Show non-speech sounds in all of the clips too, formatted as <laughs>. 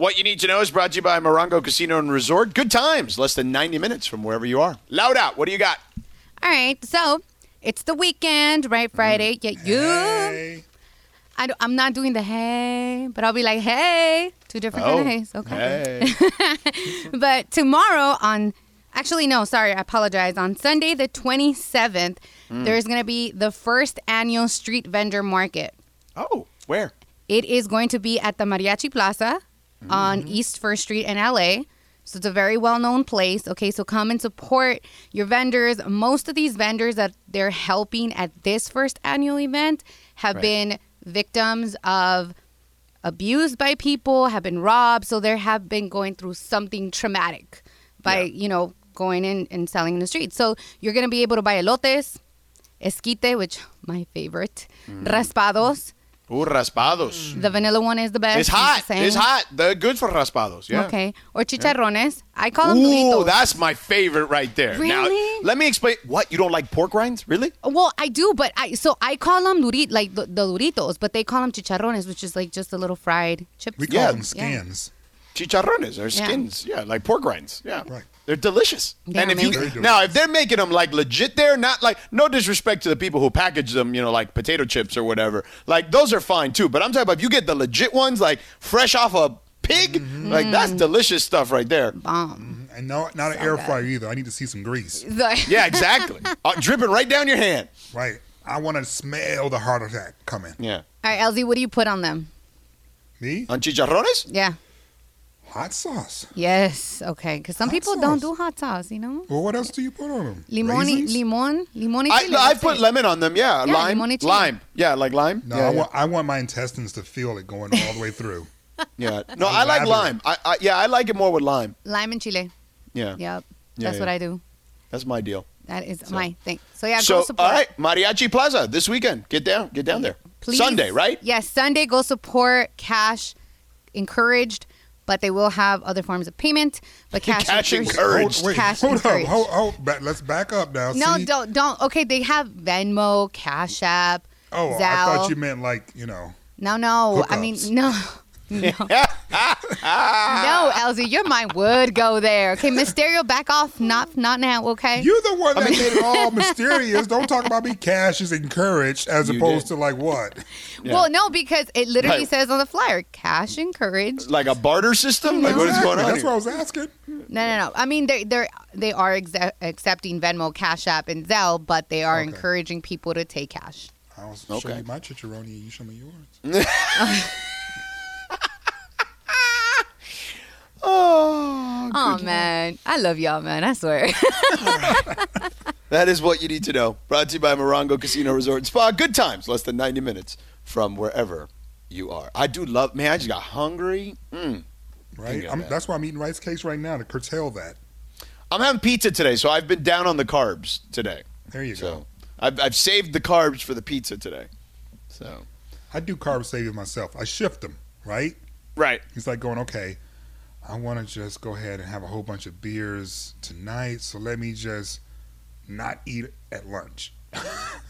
What you need to know is brought to you by Morongo Casino and Resort. Good times, less than 90 minutes from wherever you are. Loud out, what do you got? All right, so it's the weekend, right? Friday. Mm. Yeah, yeah. Hey. I don't- I'm not doing the hey, but I'll be like, hey, two different kind of oh, hays. Okay. Hey. <laughs> But tomorrow on, actually, no, sorry, I apologize. On Sunday, the 27th, mm. there's going to be the first annual street vendor market. oh, where? It is going to be at the Mariachi Plaza on East First Street in LA. So it's a very well known place. Okay, so come and support your vendors. Most of these vendors that they're helping at this first annual event have Right. been victims of abused by people, have been robbed. So they have been going through something traumatic by, Yeah. you know, going in and selling in the street. So you're going to be able to buy elotes, esquite, which my favorite, Mm. raspados. Ooh, raspados. The vanilla one is the best. It's hot. the same. It's hot. They're good for raspados. Yeah. Okay. Or chicharrones. I call them Ooh, doritos. that's my favorite right there. Now, Really? let me explain. What? You don't like pork rinds? Really? well, I do, but I so I call them durit like the, the doritos, but they call them chicharrones, which is like just a little fried chips. We call Yeah. them skins. Chicharrones or Yeah. skins. Yeah. like pork rinds. Yeah. Right. They're delicious. They're and if you amazing. Very now if they're making them like legit there, not like no disrespect to the people who package them, you know, like potato chips or whatever. Like those are fine too. But I'm talking about if you get the legit ones, like fresh off a pig, like Mm. that's delicious stuff right there. Bomb. And no, not an air good. fryer either. I need to see some grease. <laughs> Yeah, exactly. uh, dripping right down your hand. Right. I want to smell the heart attack coming. Yeah. All right, LZ, what do you put on them? Me? On chicharrones? Yeah. Hot sauce. Yes. Okay. Because some Hot people don't do hot sauce, you know? Well, what else do you put on them? Limon, y- Raisins? limon, limon y I, chile. I put it. lemon on them. Yeah, Yeah, lime, limon y lime. Yeah, like lime. No, yeah, I, yeah. want, I want my intestines to feel it going all the way through. <laughs> Yeah. No, I like lime. I, I yeah, I like it more with lime. Lime and chile. Yeah. Yep. Yeah, That's yeah. what I do. That's my deal. That is my thing. So yeah, so, go support. all right, Mariachi Plaza this weekend. Get down, get down there. Please. Sunday, right? Yes, Sunday. Go support. Cash encouraged, but they will have other forms of payment. But cash, Cash encouraged. encouraged. Hold, wait, Cash hold up. Hold, hold, back, let's back up now. No, See? don't don't. Okay, they have Venmo, Cash App. Oh, Zelle. I thought you meant like, you know. No, no. I mean, no. No. <laughs> no, Elsie, your mind would go there. Okay, Mysterio, back off. Not not now, okay? You're the one that made it all mysterious. Don't talk about me. Cash is encouraged as You opposed did. to like what? <laughs> Well, no, because it literally Right. says on the flyer, cash encouraged. Like a barter system? Like what is going on? That's what I was asking. No, no, no. I mean, they they they are exe- accepting Venmo, Cash App, and Zelle, but they are Okay. encouraging people to take cash. I'll show Okay. you my chicharroni and you show me yours. <laughs> Oh, man, I love y'all, man. I swear. <laughs> that is what you need to know. Brought to you by Morongo Casino Resort and Spa. Good times, less than 90 minutes from wherever you are. I do love, man, I just got hungry. Mm. Right? I'm, that's why I'm eating rice cakes right now to curtail that. I'm having pizza today, so I've been down on the carbs today. There you So go. I've, I've saved the carbs for the pizza today. So, I do carb saving myself. I shift them, right? right. It's like going, okay, I want to just go ahead and have a whole bunch of beers tonight, so let me just not eat at lunch. <laughs>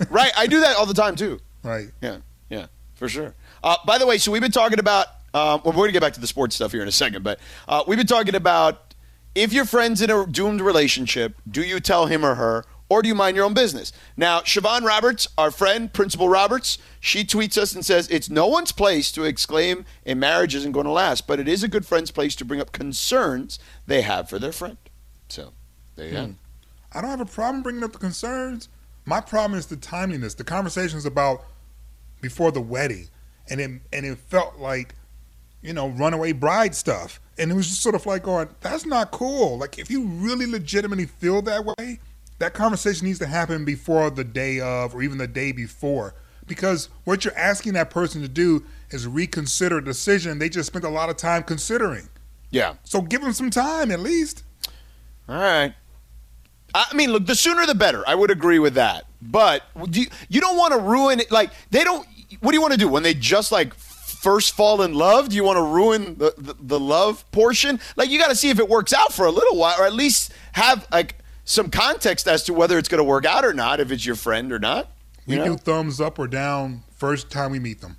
Right. I do that all the time, too. Right. Yeah, yeah, for sure. Uh, by the way, so we've been talking about. Um, well, we're gonna get back to the sports stuff here in a second, but uh, we've been talking about if your friend's in a doomed relationship, do you tell him or her, or do you mind your own business? Now, Siobhan Roberts, our friend, Principal Roberts, she tweets us and says it's no one's place to exclaim a marriage isn't going to last, but it is a good friend's place to bring up concerns they have for their friend. So, there you go. Hmm. I don't have a problem bringing up the concerns. My problem is the timeliness. The conversations about before the wedding, and it and it felt like, you know, runaway bride stuff, and it was just sort of like going, that's not cool. Like if you really legitimately feel that way, that conversation needs to happen before the day of, or even the day before, because what you're asking that person to do is reconsider a decision they just spent a lot of time considering. Yeah. So give them some time at least. All right. I mean, look, the sooner the better. I would agree with that. But do you, you don't want to ruin it. Like, they don't. What do you want to do when they just like first fall in love? Do you want to ruin the, the, the love portion? Like, you got to see if it works out for a little while, or at least have like some context as to whether it's going to work out or not, if it's your friend or not. We You know? do thumbs up or down first time we meet them.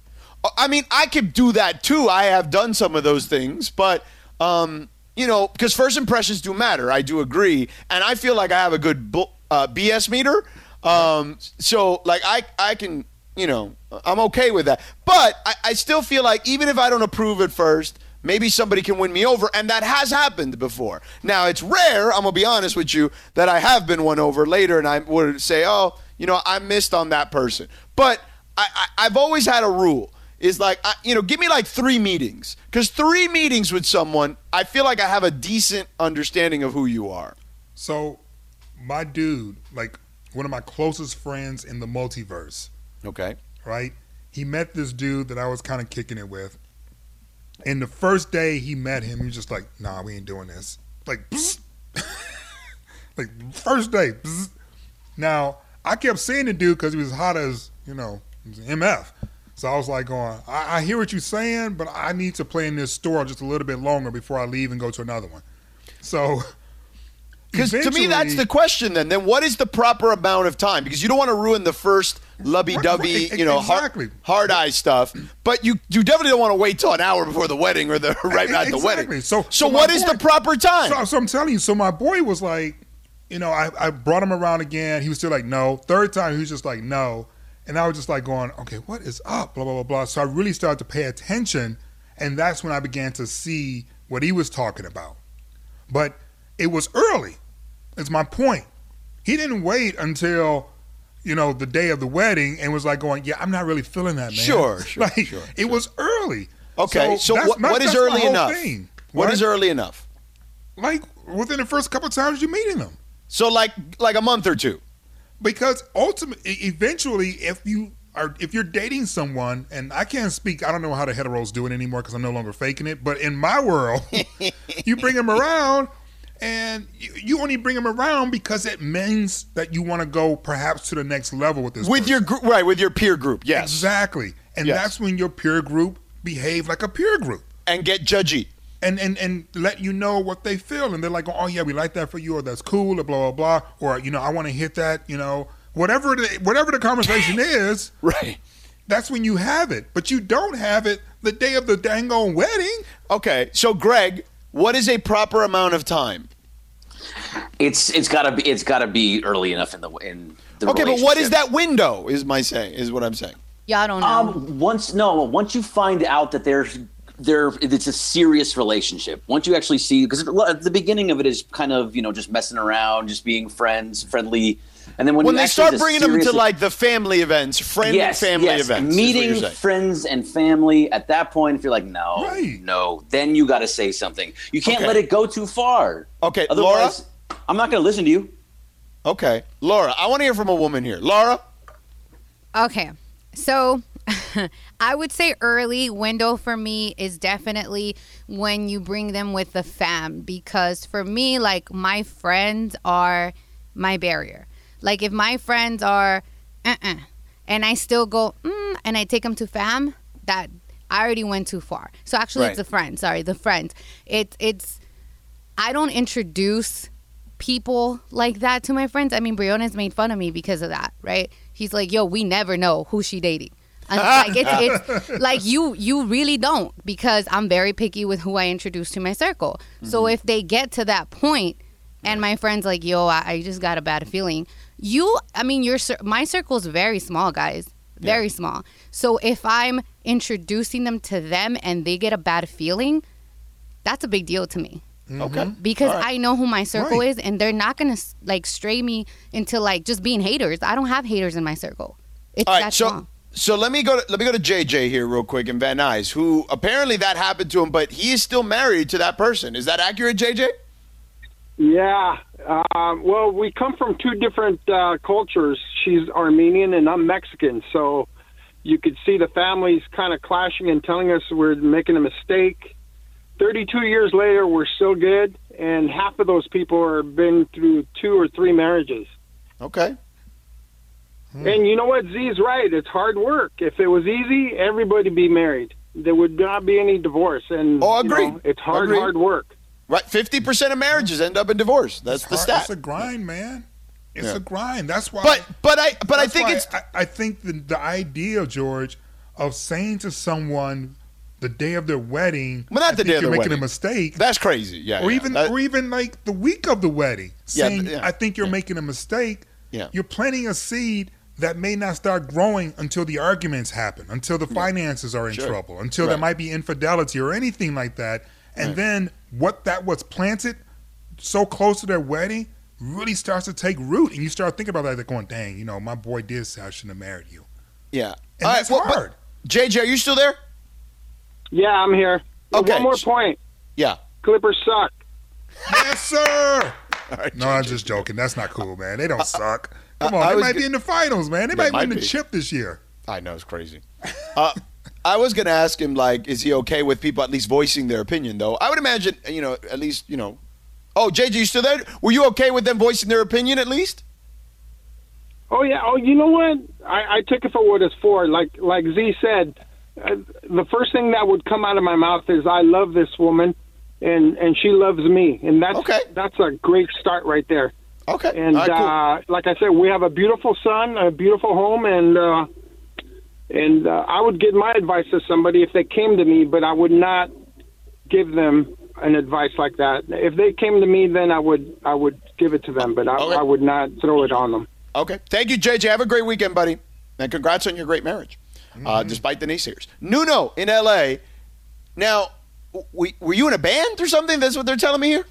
I mean, I could do that too. I have done some of those things, but um, you know, because first impressions do matter. I do agree, and I feel like I have a good uh, BS meter. Um, so like I I can you know I'm okay with that, but I, I still feel like even if I don't approve at first. Maybe somebody can win me over, and that has happened before. Now it's rare. I'm gonna be honest with you that I have been won over later, and I would say, "Oh, you know, I missed on that person." But I, I, I've always had a rule is like I, you know give me like three meetings because three meetings with someone i feel like i have a decent understanding of who you are So, my dude, like one of my closest friends in the multiverse, okay right? He met this dude that I was kind of kicking it with. And the first day he met him, he was just like, nah, we ain't doing this. Like, <laughs> like first day. <laughs> Now, I kept seeing the dude because he was hot as, you know, MF. So I was like going, I, I hear what you're saying, but I need to play in this store just a little bit longer before I leave and go to another one. So <laughs> because to me that's the question then then what is the proper amount of time because you don't want to ruin the first lovey-dovey Right, you know exactly. hard, hard eye stuff but you you definitely don't want to wait till an hour before the wedding or the <laughs> right at the wedding So- so so what is boy- the proper time So, so I'm telling you, so my boy was like, you know, I, I brought him around again. He was still like, no. Third time, he was just like, no. And I was just like going, okay, what is up? Blah, blah, blah, blah. So I really started to pay attention. And that's when I began to see what he was talking about. But it was early, is my point. He didn't wait until, you know, the day of the wedding and was like going, yeah, I'm not really feeling that, man. Sure, <laughs> sure, like, sure, It was early. okay so, that's- what, what is early enough thing. what is early enough like within the first couple of times you're meeting them so like like a month or two because ultimately eventually if you are if you're dating someone and i can't speak i don't know how the heteros do it anymore because i'm no longer faking it but in my world <laughs> <laughs> you bring them around and you, you only bring them around because it means that you want to go perhaps to the next level with this with your person. group right with your peer group yes exactly and Yes. that's when your peer group behave like a peer group and get judgy and and and let you know what they feel, and they're like, oh yeah, we like that for you, or that's cool, or blah blah blah, or you know, I want to hit that, you know, whatever the whatever the conversation is, <laughs> right that's when you have it. But you don't have it the day of the dang on wedding. Okay, so Greg, what is a proper amount of time? It's it's gotta be it's gotta be early enough in the in the Okay, but what is that window? Is my saying is what I'm saying. Yeah, I don't know. Um, once no, once you find out that there's there it's a serious relationship. Once you actually see, because the beginning of it is kind of you know just messing around, just being friends, friendly, and then when, When they start bringing them to like the family events, friend yes, and family yes, events, is what meeting friends and family. At that point, if you're like no, Right. no, then you got to say something. You can't Okay. let it go too far. Okay, otherwise, I'm not going to listen to you. Okay, Laura, I want to hear from a woman here. Laura, Okay. So <laughs> I would say early window for me is definitely when you bring them with the fam because for me like my friends are my barrier. Like if my friends are uh-uh and I still go mm, and I take them to fam, that I already went too far. So actually it's Right. the friends, sorry, the friend. It's it's I don't introduce people like that to my friends. I mean, Briona's made fun of me because of that, right? He's like, "Yo, we never know who she dating." And <laughs> like it's, it's like you you really don't because I'm very picky with who I introduce to my circle. So if they get to that point and my friends like, "Yo, I, I just got a bad feeling," you, I mean, your my circle is very small, guys, very small. So if I'm introducing them to them and they get a bad feeling, that's a big deal to me mm-hmm. okay, because All right. I know who my circle Right. is, and they're not gonna like stray me into like just being haters. I don't have haters in my circle. It's All right, that so small. so let me go to let me go to JJ here real quick in Van Nuys, who apparently that happened to him, but he is still married to that person. Is that accurate, JJ? Yeah. Um, well, we come from two different uh, cultures. She's Armenian and I'm Mexican. So you could see the families kind of clashing and telling us we're making a mistake. 32 years later, we're still good. And half of those people have been through two or three marriages. Okay. And you know what? Z's right. It's hard work. If it was easy, everybody'd be married. There would not be any divorce. And Oh, you know, it's hard, Agreed. hard work. Right, fifty percent of marriages end up in divorce. That's the stat. It's a grind, man. It's Yeah. a grind. That's why. But but I but I think it's I, I think the the idea, George, of saying to someone the day of their wedding, Well, not I the think day of you're making wedding. a mistake, That's crazy. Yeah. or yeah. even That- or even like the week of the wedding, saying yeah, I think you're making a mistake. Yeah. You're planting a seed that may not start growing until the arguments happen, until the finances are in Sure. trouble, until Right. there might be infidelity or anything like that. And Right. then what that was planted so close to their wedding really starts to take root, and you start thinking about that. They're going, "Dang, you know, my boy did say I shouldn't have married you." yeah. And All that's well, hard. JJ, are you still there? Yeah, I'm here. Okay. One more point. Yeah. Clippers suck. yes, sir. <laughs> All right. No, I'm just joking. That's not cool, man. They don't suck. Come I- on, I they was might g- be in the finals, man. They They might, might win the chip this year. I know it's crazy. Uh, I was gonna ask him like, is he okay with people at least voicing their opinion? Though I would imagine, you know, at least you know. Oh, JJ, you still there? Were you okay with them voicing their opinion at least? Oh yeah. Oh, you know what? I, I took it for what it's for. Like like Z said, uh, the first thing that would come out of my mouth is I love this woman, and and she loves me, and that's Okay. that's a great start right there. Okay. And right, cool. uh, like I said, we have a beautiful son, a beautiful home, and uh, and uh, I would give my advice to somebody if they came to me, but I would not give them an advice like that. If they came to me, then I would I would give it to them, but I, Okay. I would not throw it on them. Okay. Thank you, JJ. Have a great weekend, buddy. And congrats on your great marriage, uh, despite the naysayers. Nuno in LA. Now, w- were you in a band or something? That's what they're telling me here?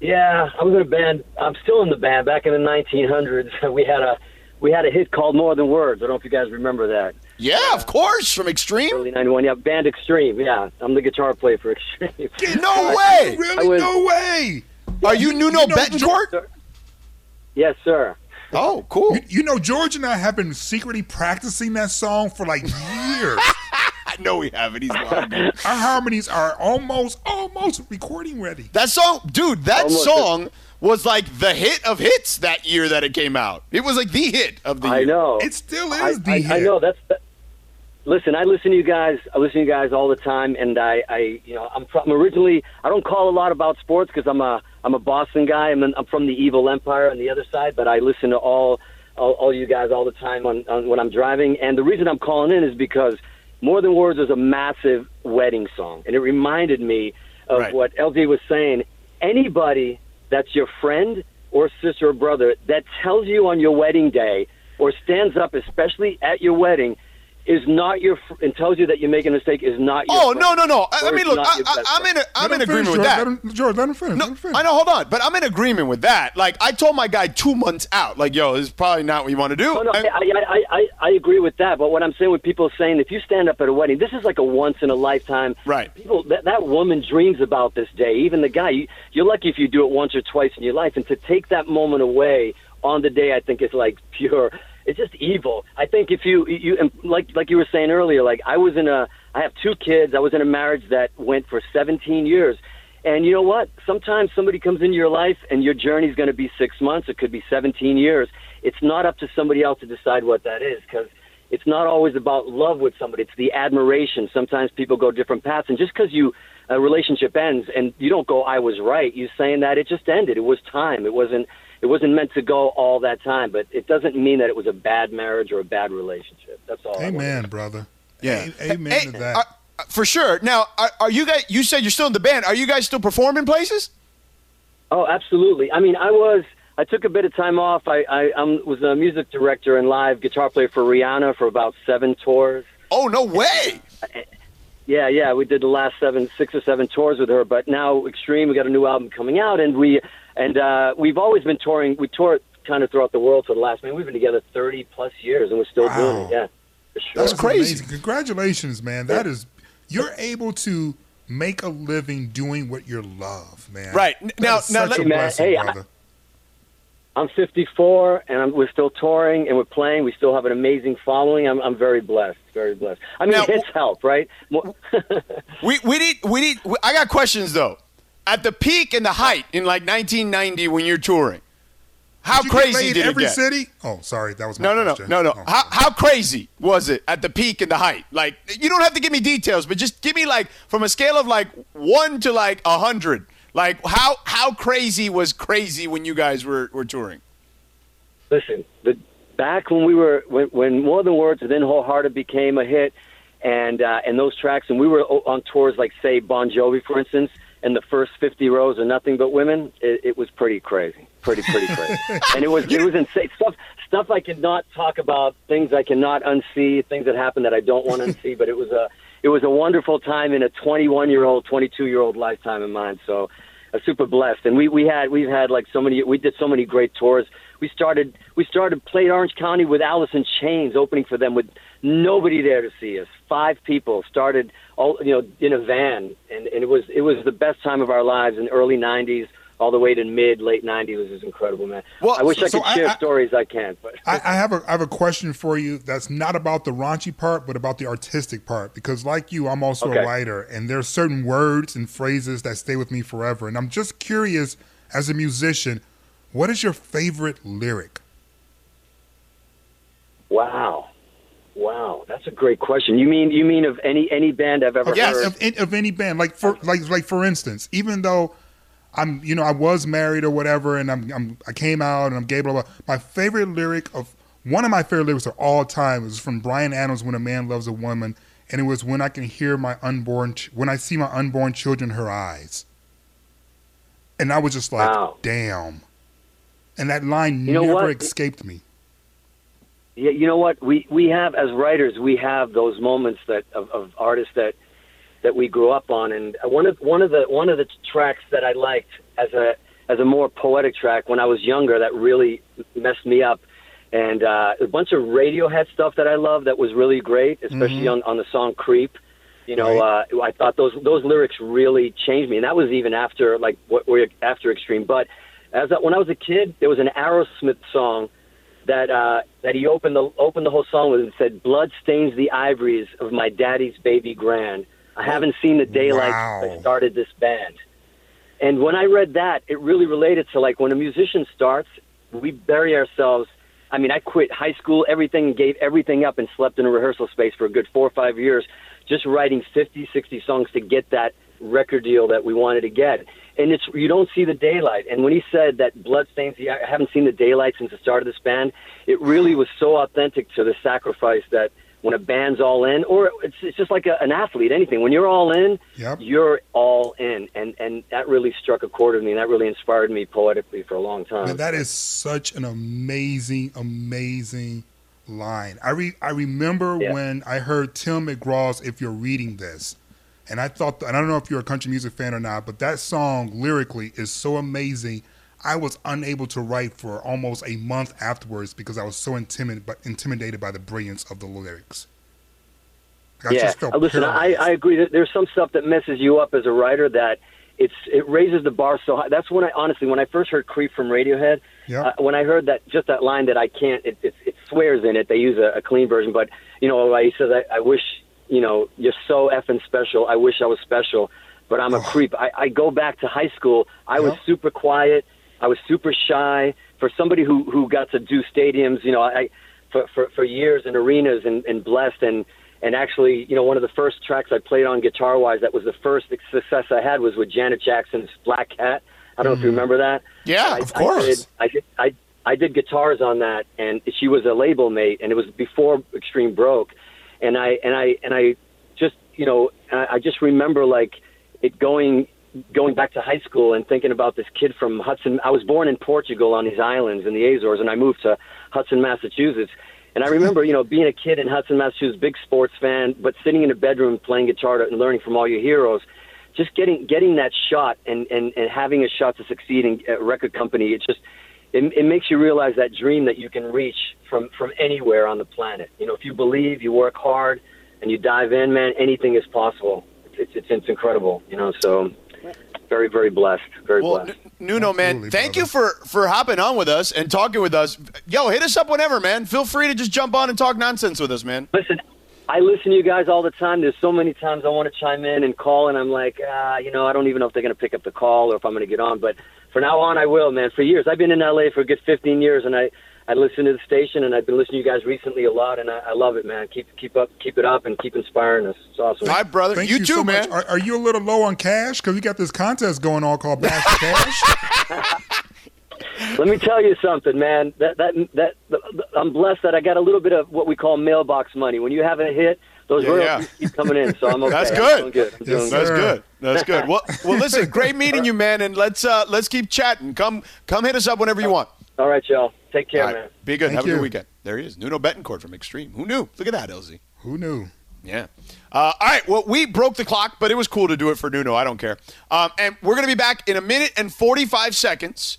Yeah, I was in a band. I'm still in the band. Back in the 1900s, <laughs> we had a we had a hit called More Than Words. I don't know if you guys remember that. Yeah, of course. From Extreme? Early 91. Yeah, band Extreme. Yeah, I'm the guitar player for <laughs> Extreme. <laughs> No way. <laughs> Really? Was- no way. Are you Nuno You know, Bettencourt? yes, sir. Oh, cool. You, you know, George and I have been secretly practicing that song for like years. I know we haven't. He's lying. Our harmonies are almost, almost recording ready. That song, dude, that Almost. song was like the hit of hits that year that it came out. It was like the hit of the year. I know. It still I, is the I, hit. I know that's. That, listen, I listen to you guys. I listen to you guys all the time, and I, I you know, I'm from I'm originally. I don't call a lot about sports because I'm a I'm a Boston guy. I'm an, I'm from the evil empire on the other side, but I listen to all all, all you guys all the time on, on when I'm driving. And the reason I'm calling in is because More Than Words is a massive wedding song, and it reminded me of Right. what LJ was saying. Anybody that's your friend or sister or brother that tells you on your wedding day or stands up, especially at your wedding, is not your fr- and tells you that you're making a mistake is not your. Oh friend. no no no! I, I mean, look, I, your I, best I'm in a, I'm in him agreement finish, with George. that. Let him, George, let him finish. No, let him finish. I know. Hold on, but I'm in agreement with that. Like I told my guy two months out, like, yo, this is probably not what you want to do. No, no, And- I, I, I, I agree with that. But what I'm saying with people saying if you stand up at a wedding, this is like a once in a lifetime. Right. People that that woman dreams about this day. Even the guy, you, you're lucky if you do it once or twice in your life. And to take that moment away on the day, I think is like pure. It's just evil. I think if you you like like you were saying earlier, like I was in a I have two kids. I was in a marriage that went for 17 years. And you know what? Sometimes somebody comes into your life and your journey's going to be six months. It could be 17 years. It's not up to somebody else to decide what that is because it's not always about love with somebody. It's the admiration. Sometimes people go different paths. And just because you a relationship ends and you don't go, I was right, you saying that it just ended. It was time. It wasn't. It wasn't meant to go all that time. But it doesn't mean that it was a bad marriage or a bad relationship. That's all. I Amen, brother. Yeah. A- amen Hey, to that. uh, uh, for sure. Now, are, are you guys? You said you're still in the band. Are you guys still performing places? Oh, absolutely. I mean, I was. I took a bit of time off. I, I um, was a music director and live guitar player for Rihanna for about seven tours. Oh no way! Yeah, yeah, we did the last seven, six or seven tours with her. But now, Extreme, we got a new album coming out, and we and uh, we've always been touring. We tour kind of throughout the world for the last. Man, we've been together thirty plus years, and we're still Wow. doing it. Yeah, for sure. That's crazy. amazing. Congratulations, man. That is you're able to make a living doing what you love, man. Right. That Now- is now such let- a Man, blessing, hey, I- brother. I'm 54, and I'm, we're still touring, and we're playing. We still have an amazing following. I'm, I'm very blessed, very blessed. I mean, Now- hits help, right? We we need we need. we- I got questions though. At the peak and the height in like 1990 when you're touring, how Did crazy laid did it every get? city? Oh, sorry, that was my No, no, no, question. no, no. Oh, How, how crazy was it at the peak and the height? Like, you don't have to give me details, but just give me like from a scale of like one to like a hundred. Like, how how crazy was crazy when you guys were were touring? Listen, the back when we were when, when More Than Words and then Hole Hearted became a hit, and uh, and those tracks, and we were on tours like say Bon Jovi, for instance, and the first 50 rows are nothing but women. It, it was pretty crazy, pretty pretty crazy, <laughs> and it was it was insane stuff stuff I cannot talk about, things I cannot unsee, things that happen that I don't want to <laughs> unsee. But it was a it was a wonderful time in a 21 year old, 22 year old lifetime of mine. So. I'm super blessed, and we we had we've had like so many we did so many great tours. We started we started played Orange County with Alice in Chains opening for them with nobody there to see us. Five people started all you know in a van, and, and it was it was the best time of our lives in the early '90s all the way to mid late '90s. was just incredible, man. Well, I wish I could I- share I- stories. I can't, but I, I have a I have a question for you that's not about the raunchy part, but about the artistic part. Because like you, I'm also Okay. a writer, and there's certain words and phrases that stay with me forever. And I'm just curious, as a musician, what is your favorite lyric? wow, wow, that's a great question. You mean you mean of any any band I've ever Yes. heard? Of, of, of any band, like for like like for instance, even though I'm you know I was married or whatever, and I'm, I'm I came out and I'm gay, blah blah. My favorite lyric of one of my favorite lyrics of all time is from Bryan Adams, "When a Man Loves a Woman," and it was when I can hear my unborn ch- when I see my unborn children her eyes, and I was just like, Wow. damn. And that line You never escaped me. Yeah, you know what? We we have as writers, we have those moments that of, of artists that that we grew up on, and one of one of the one of the tracks that I liked as a as a more poetic track when I was younger that really messed me up, and uh, a bunch of Radiohead stuff that I love that was really great, especially on on the song "Creep." You know, uh, I thought those those lyrics really changed me, and that was even after like what we're after Extreme. But as when I was a kid, there was an Aerosmith song that uh, that he opened the opened the whole song with and said, "Blood stains the ivories of my daddy's baby grand. I haven't seen the daylight Wow. since I started this band." And when I read that, it really related to like when a musician starts, we bury ourselves. I mean, I quit high school, everything, gave everything up, and slept in a rehearsal space for a good four or five years, just writing 50, 60 songs to get that record deal that we wanted to get. And it's you don't see the daylight. And when he said that blood stains, I haven't seen the daylight since the start of this band. It really was so authentic to the sacrifice that when a band's all in, or it's, it's just like a, an athlete, anything. When you're all in, Yep. you're all in, and and that really struck a chord with me, and that really inspired me poetically for a long time. Man, that is such an amazing, amazing line. I re- I remember Yeah. when I heard Tim McGraw's "If You're Reading This," and I thought, and I don't know if you're a country music fan or not, but that song lyrically is so amazing. I was unable to write for almost a month afterwards because I was so intimidated, by, intimidated by the brilliance of the lyrics. Like, yeah, just felt listen, I. I agree that there's some stuff that messes you up as a writer that it's it raises the bar so high. That's when I honestly, when I first heard "Creep" from Radiohead, Yep. uh, when I heard that just that line that I can't, it, it, it swears in it. They use a, a clean version, but you know, he says, I, "I wish you know you're so effing special. I wish I was special, but I'm a creep." I, I go back to high school. I was super quiet. I was super shy. For somebody who who got to do stadiums, you know, I for for, for years in arenas and, and blessed and and actually, you know, one of the first tracks I played on guitar wise that was the first success I had was with Janet Jackson's Black Cat. I don't know if you mm. remember that. Yeah, I, of course. I did, I did, I, I did guitars on that, and she was a label mate, and it was before Extreme broke, and I and I and I just you know I, I just remember like it going going back to high school and thinking about this kid from Hudson. I was born in Portugal on these islands in the Azores, and I moved to Hudson, Massachusetts. And I remember, you know, being a kid in Hudson, Massachusetts, big sports fan, but sitting in a bedroom playing guitar and learning from all your heroes just getting getting that shot and, and, and having a shot to succeed in a record company, it just it, it makes you realize that dream that you can reach from from anywhere on the planet. You know, if you believe, you work hard, and you dive in, man, anything is possible. It's it's, it's incredible. You know, so very very blessed, very Well, blessed. N- Nuno, man, Absolutely, thank brother. you for for hopping on with us and talking with us. Yo, hit us up whenever, man. Feel free to just jump on and talk nonsense with us, man. Listen, I listen to you guys all the time. There's so many times I want to chime in and call, and I'm like, ah, you know, I don't even know if they're going to pick up the call or if I'm going to get on. But for now on, I will, man. For years, I've been in LA for a good 15 years, and I I listen to the station, and I've been listening to you guys recently a lot, and I, I love it, man. Keep keep up, keep it up, and keep inspiring us. It's awesome. My brother, Thank you, you, too, so man. much. Are, are you a little low on cash? Because we got this contest going on called Bash for <laughs> Cash. Let me tell you something, man. That that that I'm blessed that I got a little bit of what we call mailbox money. When you have a hit, those Yeah, royalties yeah. keep coming in. So I'm <laughs> okay. That's I'm good. I'm Yes, doing. That's good. good. That's good. Well, well, listen, great meeting you, man, and let's uh, let's keep chatting. Come come hit us up whenever you want. All right, y'all. Take care, All right. man. Be good. Thank Have a good weekend. There he is, Nuno Bettencourt from Extreme. Who knew? Look at that, LZ. Who knew? Yeah. Uh, all right. Well, we broke the clock, but it was cool to do it for Nuno. I don't care. Um, and we're going to be back in a minute and 45 seconds.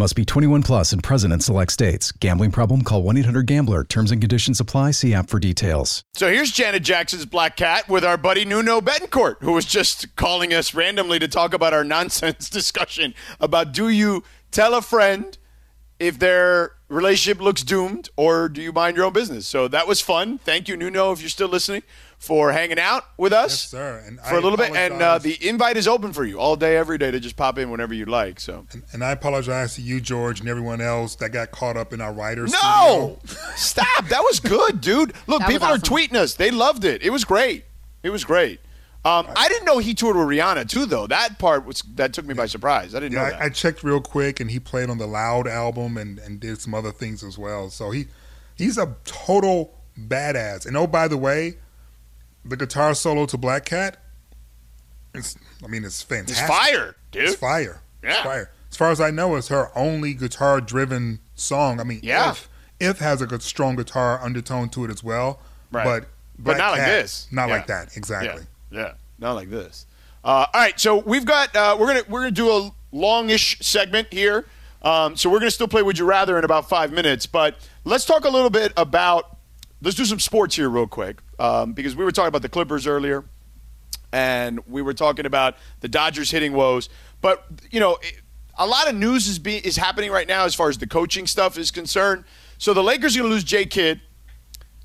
Must be 21 plus and present in select states. Gambling problem? Call 1 800 Gambler. Terms and conditions apply. See app for details. So here's Janet Jackson's Black Cat with our buddy Nuno Bettencourt, who was just calling us randomly to talk about our <laughs> nonsense discussion about do you tell a friend if their relationship looks doomed or do you mind your own business? So that was fun. Thank you, Nuno, if you're still listening, for hanging out with us Yes, sir. And for I a little bit. And uh, the invite is open for you all day, every day to just pop in whenever you'd like. So And I apologize to you, George, and everyone else that got caught up in our writers. No, <laughs> stop. That was good, dude. <laughs> Look, That was people are tweeting us. They loved it. It was great. It was great. Um, I didn't know he toured with Rihanna too, though. That part was that took me by surprise. I didn't know that. I, I checked real quick, and he played on the Loud album and, and did some other things as well. So he he's a total badass. And oh, by the way, the guitar solo to Black Cat, it's I mean it's fantastic. it's fire, dude. It's fire. It's Yeah. fire. As far as I know, it's her only guitar-driven song. I mean, Yeah. if if has a good, strong guitar undertone to it as well, Right. but But Black not like this. Not Yeah. like that. Exactly. Yeah, yeah, not like this. Uh, all right, so we've got uh, we're gonna we're gonna do a longish segment here. Um, so we're gonna still play Would You Rather in about five minutes, but let's talk a little bit about let's do some sports here real quick um, because we were talking about the Clippers earlier, and we were talking about the Dodgers hitting woes, but you know. It, a lot of news is be, is happening right now as far as the coaching stuff is concerned. So the Lakers are going to lose Jay Kidd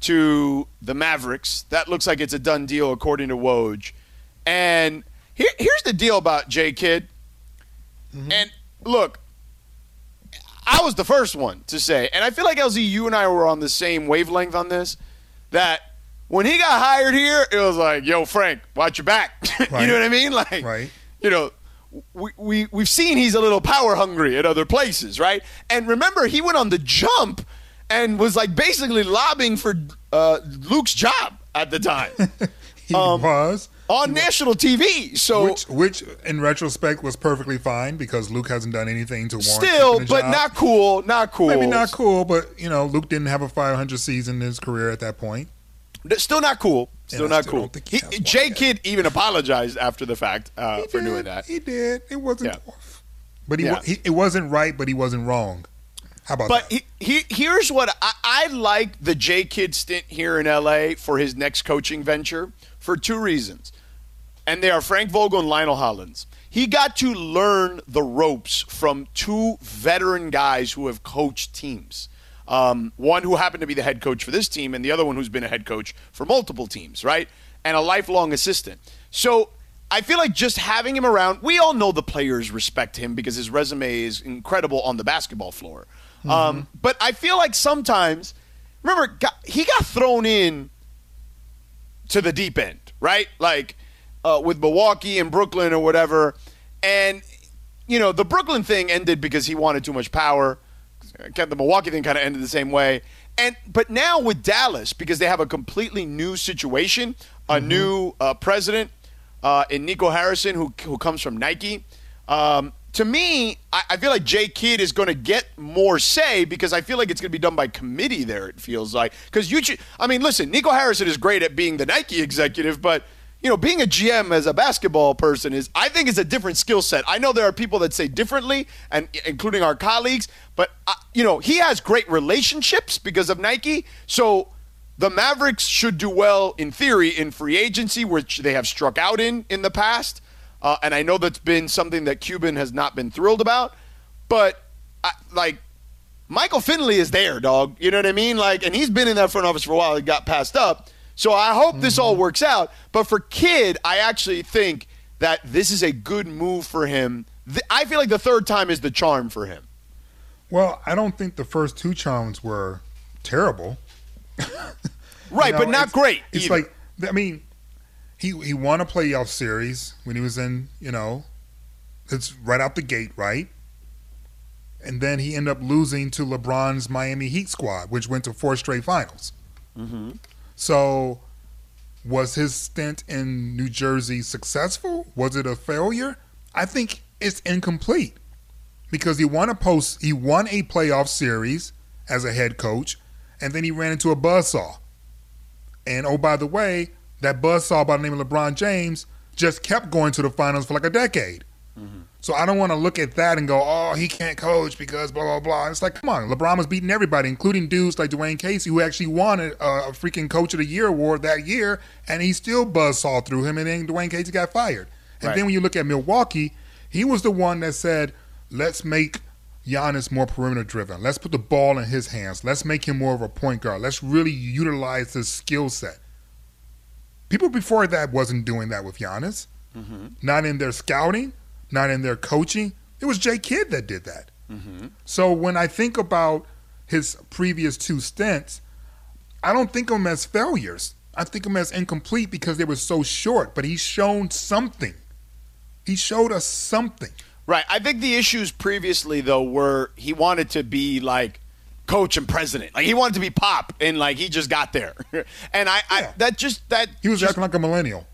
to the Mavericks. That looks like it's a done deal according to Woj. And here, here's the deal about Jay Kidd. And look, I was the first one to say, and I feel like LZ, you and I were on the same wavelength on this, that when he got hired here, it was like, yo, Frank, watch your back. <laughs> you know what I mean? Like, Right. you know, we, we, we've seen he's a little power hungry at other places, right? And remember, he went on the jump and was like basically lobbying for uh, Luke's job at the time <laughs> He Um, was. on national TV. So Which, which, in retrospect, was perfectly fine because Luke hasn't done anything to warrant still, but job. not cool, not cool. maybe not cool. But you know, Luke didn't have a 500 season in his career at that point. Still not cool. Still not still cool. he He, Jay yet. Even apologized after the fact uh, for did. doing that. He did. It wasn't. Yeah. But he, Yeah. he it wasn't right, but he wasn't wrong. How about But that? he, he, here's what I, I like the J Kidd stint here in LA for his next coaching venture for two reasons. And they are Frank Vogel and Lionel Hollins. He got to learn the ropes from two veteran guys who have coached teams. Um, one who happened to be the head coach for this team, and the other one who's been a head coach for multiple teams, right? And a lifelong assistant. So I feel like just having him around, we all know the players respect him because his resume is incredible on the basketball floor. Um, but I feel like sometimes, remember, got- he got thrown in to the deep end, right? Like uh, with Milwaukee and Brooklyn or whatever. And, you know, the Brooklyn thing ended because he wanted too much power. The Milwaukee thing kind of ended the same way. And but now with Dallas, because they have a completely new situation, a new uh, president uh, in Nico Harrison, who who comes from Nike. Um, to me, I, I feel like Jay Kidd is going to get more say because I feel like it's going to be done by committee. There, it feels like because you. ch- I mean, listen, Nico Harrison is great at being the Nike executive, but you know, being a GM as a basketball person is, I think, is a different skill set. I know there are people that say differently, and including our colleagues, but uh, you know, he has great relationships because of Nike. So the Mavericks should do well in theory in free agency, which they have struck out in in the past. Uh, and I know that's been something that Cuban has not been thrilled about. But I, like, Michael Finley is there, dog. You know what I mean? Like, and he's been in that front office for a while. He got passed up. So I hope this all works out. But for Kidd, I actually think that this is a good move for him. I feel like the third time is the charm for him. Well, I don't think the first two charms were terrible. <laughs> Right, You know, but not it's- great. It's either. like I mean, he he won a playoff series when he was in you know, it's right out the gate, right? And then he ended up losing to LeBron's Miami Heat squad, which went to four straight finals. Mm-hmm. So, was his stint in New Jersey successful? Was it a failure? I think it's incomplete because he won a post, he won a playoff series as a head coach, and then he ran into a buzzsaw. And oh, by the way, that buzzsaw by the name of LeBron James just kept going to the finals for like a decade. So I don't want to look at that and go, oh, he can't coach because blah blah blah. It's like, come on, LeBron was beating everybody, including dudes like Dwane Casey, who actually won a, a freaking Coach of the Year award that year, and he still buzzsaw through him, and then Dwane Casey got fired. And Right. then when you look at Milwaukee, he was the one that said, let's make Giannis more perimeter driven. Let's put the ball in his hands. Let's make him more of a point guard. Let's really utilize his skill set. People before that wasn't doing that with Giannis. Mm-hmm. Not in their scouting, not in their coaching. It was Jay Kidd that did that. Mm-hmm. So when I think about his previous two stints, I don't think of them as failures. I think of them as incomplete because they were so short. But he's shown something. He showed us something. Right. I think the issues previously though were he wanted to be like coach and president. Like he wanted to be pop and like he just got there. <laughs> and I, I Yeah. that just that He was just, acting like a millennial.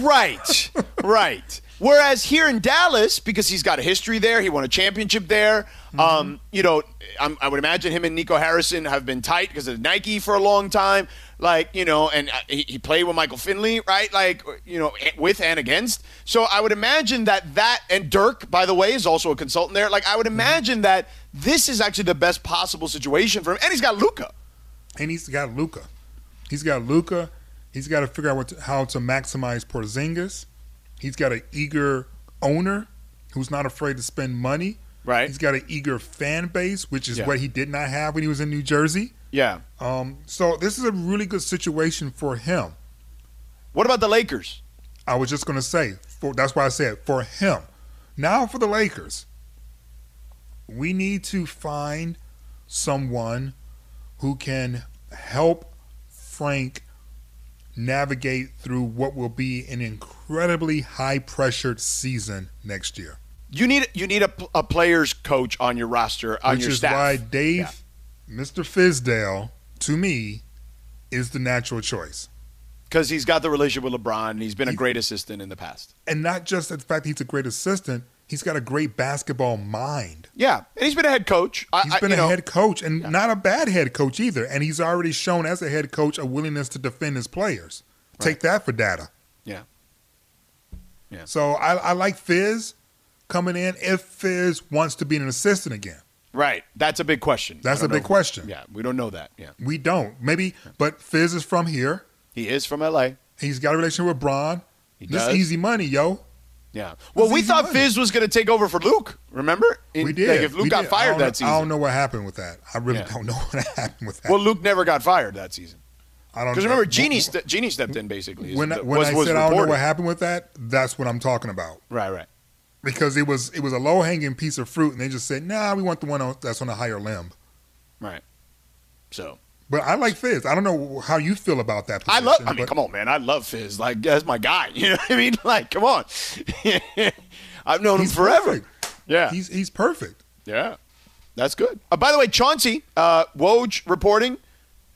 Right. <laughs> right. Whereas here in Dallas, because he's got a history there, he won a championship there. Um, you know, I'm, I would imagine him and Nico Harrison have been tight because of Nike for a long time. Like, you know, and uh, he, he played with Michael Finley, right? Like, you know, with and against. So I would imagine that that, and Dirk, by the way, is also a consultant there. Like, I would imagine that this is actually the best possible situation for him. And he's got Luka. and he's got Luka. He's got Luka. He's got to figure out what to, how to maximize Porzingis. He's got an eager owner who's not afraid to spend money. Right. He's got an eager fan base, which is Yeah. what he did not have when he was in New Jersey. Yeah. Um, so this is a really good situation for him. What about the Lakers? I was just going to say, for, that's why I said for him. Now for the Lakers, we need to find someone who can help Frank navigate through what will be an incredibly high pressured season next year. You need you need a, a players coach on your roster on which your is why Dave, Mr. Fizdale, to me, is the natural choice. because he's got the relationship with LeBron and he's been a great assistant in the past. And not just the fact he's a great assistant, he's got a great basketball mind. Yeah, and he's been a head coach. I, He's I- been you a know, head coach and not a bad head coach either. And he's already shown as a head coach a willingness to defend his players. Take that for data. Yeah. Yeah. So I, I like Fizz coming in if Fizz wants to be an assistant again. Right. That's a big question. That's a big know. question. Yeah, we don't know that. Yeah, We don't. Maybe, but Fizz is from here. he is from L.A. He's got a relationship with Bron. He this does. easy money, yo. Yeah. Well, we thought money. Fizz was going to take over for Luke. Remember? In- We did. Like if Luke We got did. Fired that season. I don't know what happened with that. I really Yeah. don't know <laughs> what happened with that. Well, Luke never got fired that season I don't because remember, Jeanie ste- Jeanie stepped in basically. when I- when was, I was said I don't know what happened with that, that's what I'm talking about. Right. Right. Because it was it was a low hanging piece of fruit, and they just said, "Nah, we want the one that's on a higher limb." Right. So But I like Fizz. I don't know how you feel about that. I love. I mean, come on, man. I love Fizz. Like that's my guy. <laughs> You know what I mean? <laughs> Like, come on. <laughs> I've known him forever. perfect. Yeah. He's he's perfect. Yeah, that's good. Uh, by the way, Chauncey, uh, Woj reporting.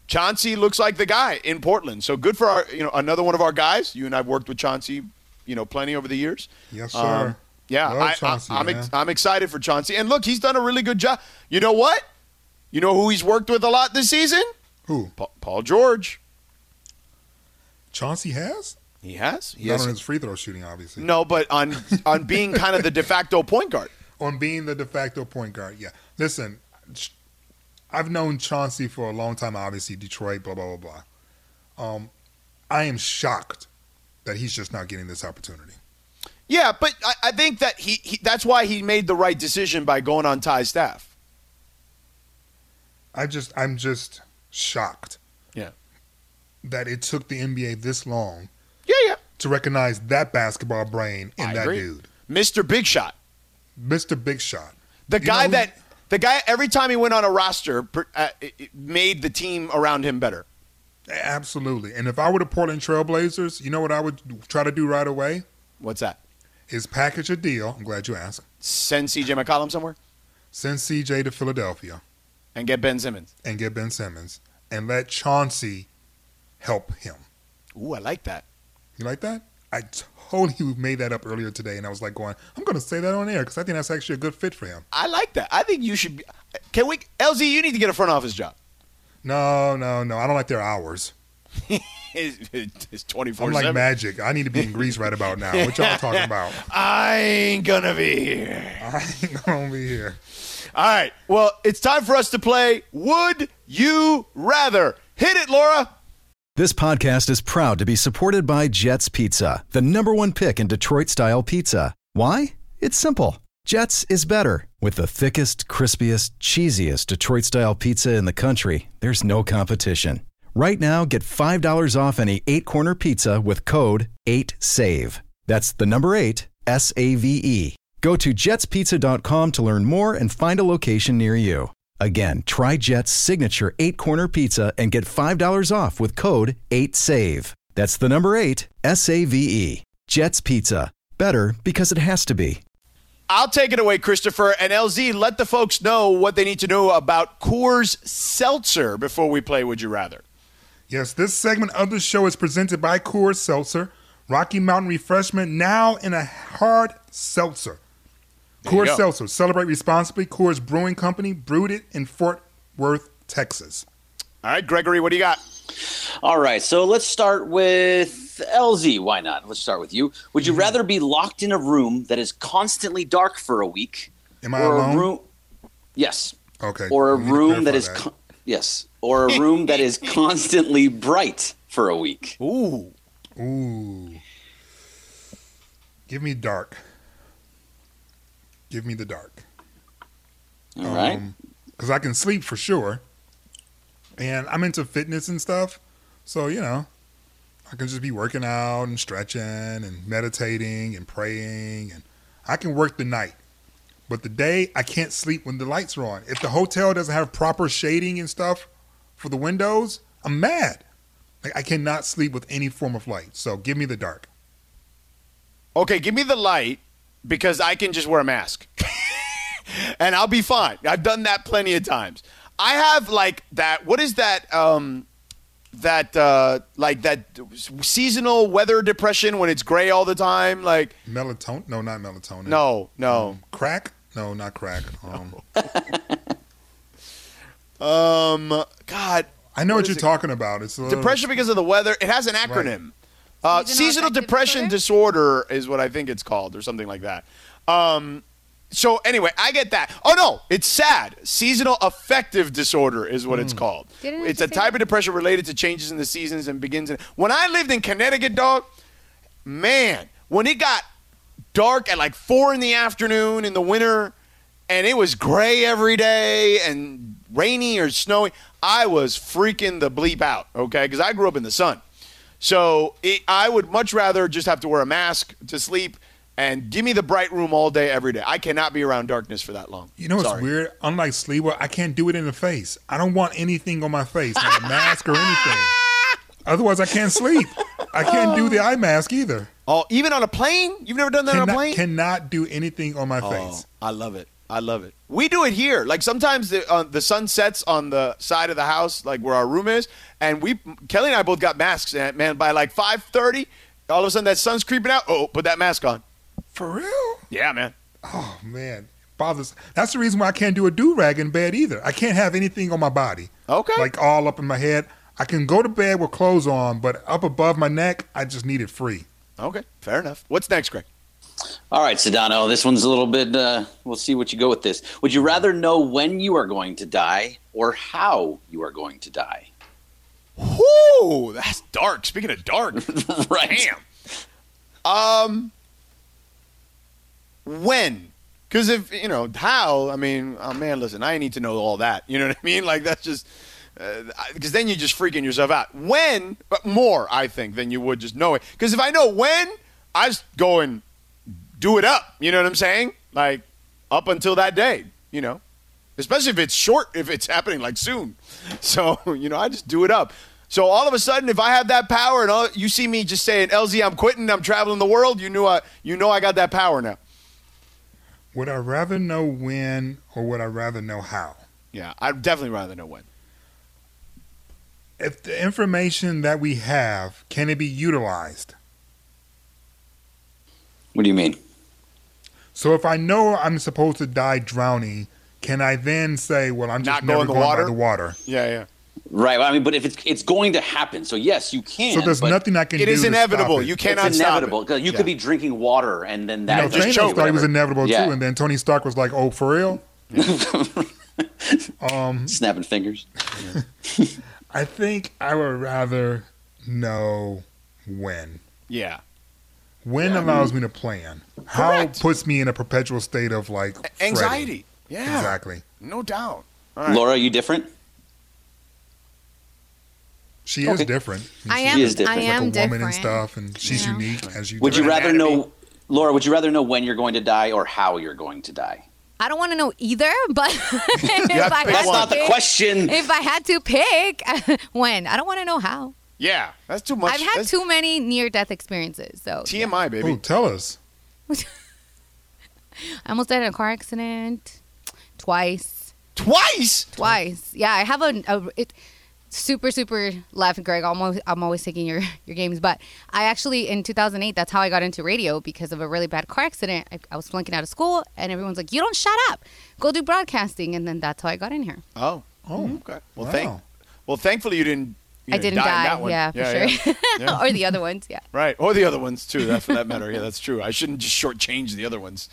Chauncey looks like the guy in Portland. So good for our, you know, another one of our guys. You and I've worked with Chauncey, you know, plenty over the years. Yes, sir. Um, yeah, Love I, Chauncey, I, am man. I'm excited for Chauncey. And look, he's done a really good job. You know what? You know who he's worked with a lot this season? Who Pa- Paul George. Chauncey has? He has. He Not has. on his free throw shooting, obviously. No, but on on being kind of the de facto point guard. <laughs> On being the de facto point guard. Yeah. Listen, I've known Chauncey for a long time. Obviously, Detroit. Blah blah blah blah. Um, I am shocked that he's just not getting this opportunity. Yeah, but I, I think that he, he that's why he made the right decision by going on Ty's staff. I just I'm just shocked Yeah. that it took the NBA this long Yeah, yeah. to recognize that basketball brain in I that agree. dude, Mr. Big Shot. Mr. Big Shot. The You guy that the guy every time he went on a roster uh, made the team around him better. Absolutely. And if I were the Portland Trailblazers, you know what I would try to do right away What's that? is package a deal. I'm glad you asked. Send CJ McCollum somewhere Send CJ to Philadelphia and get Ben Simmons. and get Ben Simmons and let Chauncey help him. Ooh, I like that. You like that? I totally made that up earlier today, and I was like, going, I'm going to say that on air because I think that's actually a good fit for him. I like that. I think you should be. Can we, LZ? You need to get a front office job. No, no, no. I don't like their hours. <laughs> It's, it's twenty four I'm like magic. I need to be in Greece right about now. What y'all talking <laughs> about? I ain't gonna be here. I ain't to be here. All right. Well, it's time for us to play. Would you rather? Hit it, Laura. This podcast is proud to be supported by Jets Pizza, the number one pick in Detroit style pizza. Why? It's simple. Jets is better. With the thickest, crispiest, cheesiest Detroit style pizza in the country, there's no competition. Right now, get $5 off any eight corner pizza with code 8SAVE. That's the number eight, S A V E. Go to jetspizza.com to learn more and find a location near you. Again, try Jet's signature eight corner pizza and get $5 off with code 8SAVE. That's the number eight, S A V E. Jet's Pizza. Better because it has to be. I'll take it away, Christopher. And LZ, let the folks know what they need to know about Coors Seltzer before we play Would You Rather. Yes, this segment of the show is presented by Coors Seltzer, Rocky Mountain Refreshment, now in a hard seltzer. There Coors. Seltzer, celebrate responsibly. Coors Brewing Company, brewed it in Fort Worth, Texas. All right, Gregory, what do you got? All right, so let's start with LZ. Why not? Let's start with you. Would Mm-hmm. you rather be locked in a room that is constantly dark for a week, Am I or alone? a room? Yes. Okay. Or a we need to room that con- yes, or a room that is <laughs> constantly bright for a week. Ooh. Ooh. Give me dark. Give me the dark. All right. Um, because I can sleep for sure. And I'm into fitness and stuff. So, you know, I can just be working out and stretching and meditating and praying. And I can work the night. But the day, I can't sleep when the lights are on. If the hotel doesn't have proper shading and stuff for the windows, I'm mad. Like, I cannot sleep with any form of light. So give me the dark. Okay, give me the light because I can just wear a mask. <laughs> and I'll be fine. I've done that plenty of times. I have like that what is that um that uh like that seasonal weather depression when it's gray all the time like Melatonin? No, not melatonin. no, no. Crack? No, not crack. Um, <laughs> Um god, I know what you're it? talking about. It's little, depression because of the weather. It has an acronym. Uh, Seasonal seasonal depression disorder? disorder is what I think it's called, or something like that. Um, so anyway, I get that. Oh no, it's sad. Seasonal affective disorder is what it's called. Didn't it's a type that? of depression related to changes in the seasons and begins. In, when I lived in Connecticut, dog, man, when it got dark at like four in the afternoon in the winter, and it was gray every day and rainy or snowy, I was freaking the bleep out. Okay, because I grew up in the sun. So it, I would much rather just have to wear a mask to sleep and give me the bright room all day, every day. I cannot be around darkness for that long. You know what's weird? Unlike Sleeper, I can't do it in the face. I don't want anything on my face, like a mask or anything. <laughs> Otherwise, I can't sleep. I can't do the eye mask either. Oh, even on a plane? You've never done that on a plane? cannot do anything on my Oh, face. I love it. I love it. We do it here. Like sometimes the uh, the sun sets on the side of the house, like where our room is, and we Kelly and I both got masks. And man, by like five thirty, all of a sudden that sun's creeping out. Oh, put that mask on. For real? Yeah, man. Oh man, bothers. That's the reason why I can't do a do rag in bed either. I can't have anything on my body. Okay. Like all up in my head. I can go to bed with clothes on, but up above my neck, I just need it free. Okay, fair enough. What's next, Greg? All right, Sedano, this one's a little bit, uh, we'll see what you go with this. Would you rather know when you are going to die or how you are going to die? Whoo, that's dark. Speaking of dark, <laughs> right. damn. Um, when? Because if you know how, I mean, oh man, listen, I need to know all that. You know what I mean? Like that's just because then you're just freaking yourself out. When, but more, I think, than you would just know it. Because if I know when, I just go and do it up. You know what I'm saying? Like up until that day. You know, especially if it's short, if it's happening like soon. <laughs> So you know, I just do it up. So all of a sudden, if I have that power, and all, you see me just saying, "LZ, I'm quitting. I'm traveling the world," you knew I, you know, I got that power now. Would I rather know when or would I rather know how? Yeah, I'd definitely rather know when. If the information that we have, can it be utilized? What do you mean? So if I know I'm supposed to die drowning, can I then say, "Well, I'm just Not go never in the going water? by the water"? Yeah, yeah. Right. Well, I mean, but if it's it's going to happen, so yes, you can. So there's but nothing I can It do. is to inevitable. Stop it. You It's cannot inevitable stop it. because you Yeah. could be drinking water and then You that know, just Thanos choke thought it was inevitable Yeah. too, and then Tony Stark was like, "Oh, for real." <laughs> um, snapping fingers. <laughs> I think I would rather know when. Yeah. When allows me to plan. How Correct. puts me in a perpetual state of like fretting. Anxiety. Yeah. Exactly. No doubt. All right. Laura, you different? She Okay. is different. I She am. is different. I is like am a woman and stuff, and she's Yeah. unique as you. Would you rather anatomy. know, Laura? Would you rather know when you're going to die or how you're going to die? I don't want to know either, <laughs> but <laughs> if I had That's to not the question. If I had to pick <laughs> when, I don't want to know how. Yeah. That's too much. I've had That's too many near-death experiences, so TMI, baby. Oh, tell us. <laughs> I almost died in a car accident twice. Twice. Twice. Yeah, I have a, a it, super super laughing, Greg. I'm always, I'm always taking your <laughs> your games, but I actually in 2008 that's how I got into radio because of a really bad car accident. I, I was flunking out of school, and everyone's like, "You don't shut up, go do broadcasting," and then that's how I got in here. Oh. Oh, Okay. Well, Wow. thank. Well, thankfully you didn't. You I didn't die. in die. that one. Yeah, for yeah, sure. <laughs> Yeah. or the other ones. Yeah. Right. Or the other ones too. That for that matter. Yeah, that's true. I shouldn't just shortchange the other ones,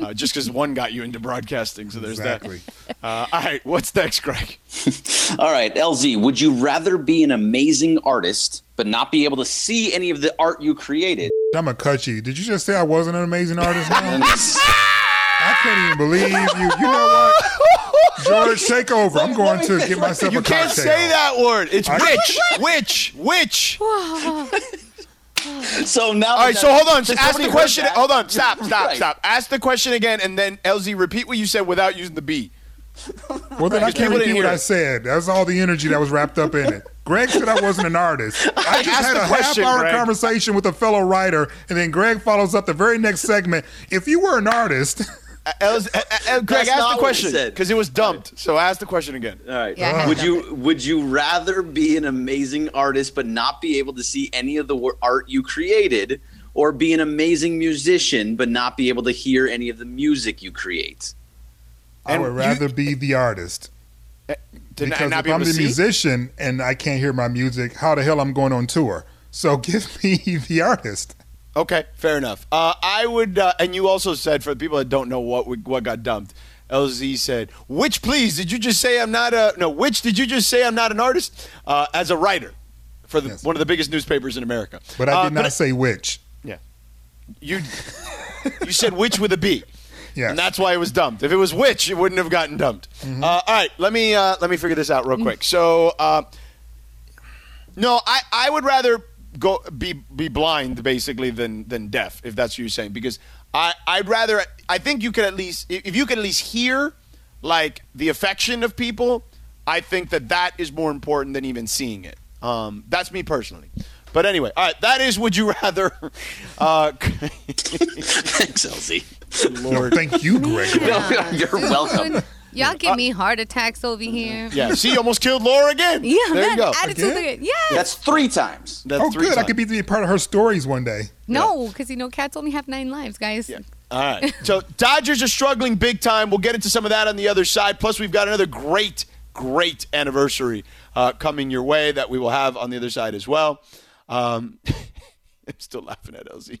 uh, just because one got you into broadcasting. So there's Exactly. that. Uh, all right. What's next, Greg? <laughs> All right, LZ. Would you rather be an amazing artist but not be able to see any of the art you created? I'm a cut you. Did you just say I wasn't an amazing artist? <laughs> Now? I can't even believe you. You know what? George, take over. I'm going to get myself You a You can't cocktail. say that word. It's I- witch, witch, witch. so now, All right, so hold on. Since Ask the question. Hold on. Stop. Stop. Right. Stop. Ask the question again, and then LZ repeat what you said without using the B. Well, then I can't repeat what hear I said. That was all the energy that was wrapped up in it. Greg said I wasn't an artist. <laughs> I just asked had a question, half-hour Greg. conversation with a fellow writer, and then Greg follows up the very next segment. If you were an artist, LZ, uh, Greg, ask the question because it was dumped. So ask the question again. All right. Yeah, would that. you would you rather be an amazing artist but not be able to see any of the art you created, or be an amazing musician but not be able to hear any of the music you create? I And would you- rather be the artist. To Because not if be I'm the see? musician and I can't hear my music, how the hell I'm going on tour? So <laughs> give me the artist. Okay, fair enough. Uh, I would, uh, and you also said for the people that don't know what we, what got dumped, LZ said, "Which, please, did you just say I'm not a no? Which did you just say I'm not an artist uh, as a writer for the, Yes. one of the biggest newspapers in America?" But I Uh, did not but say which. Yeah, you. You said which with a B. Yes. And that's why it was dumped. If it was which, it wouldn't have gotten dumped. Uh, all right, let me uh, let me figure this out real quick. So, uh, no, I, I would rather go be be blind basically than than deaf if that's what you're saying because I I'd rather I think you could at least if if you could at least hear like the affection of people. I think that that is more important than even seeing it. Um, that's me personally. But anyway, all right, that is would you rather. <laughs> Uh, <laughs> Thanks, LZ. No, thank you, Greg. <laughs> Yeah. You're welcome. Dude, Y'all give me heart attacks over here. <laughs> Yeah, she almost killed Laura again. Yeah, there man, you go. attitude. Again? Yeah. That's three times. That's Oh, three good. I times. could be be part of her stories one day. no, because you know cats only have nine lives, guys. Yeah. All right. <laughs> So Dodgers are struggling big time. We'll get into some of that on the other side. Plus, we've got another great, great anniversary uh, coming your way that we will have on the other side as well. Um, <laughs> I'm still laughing at LZ.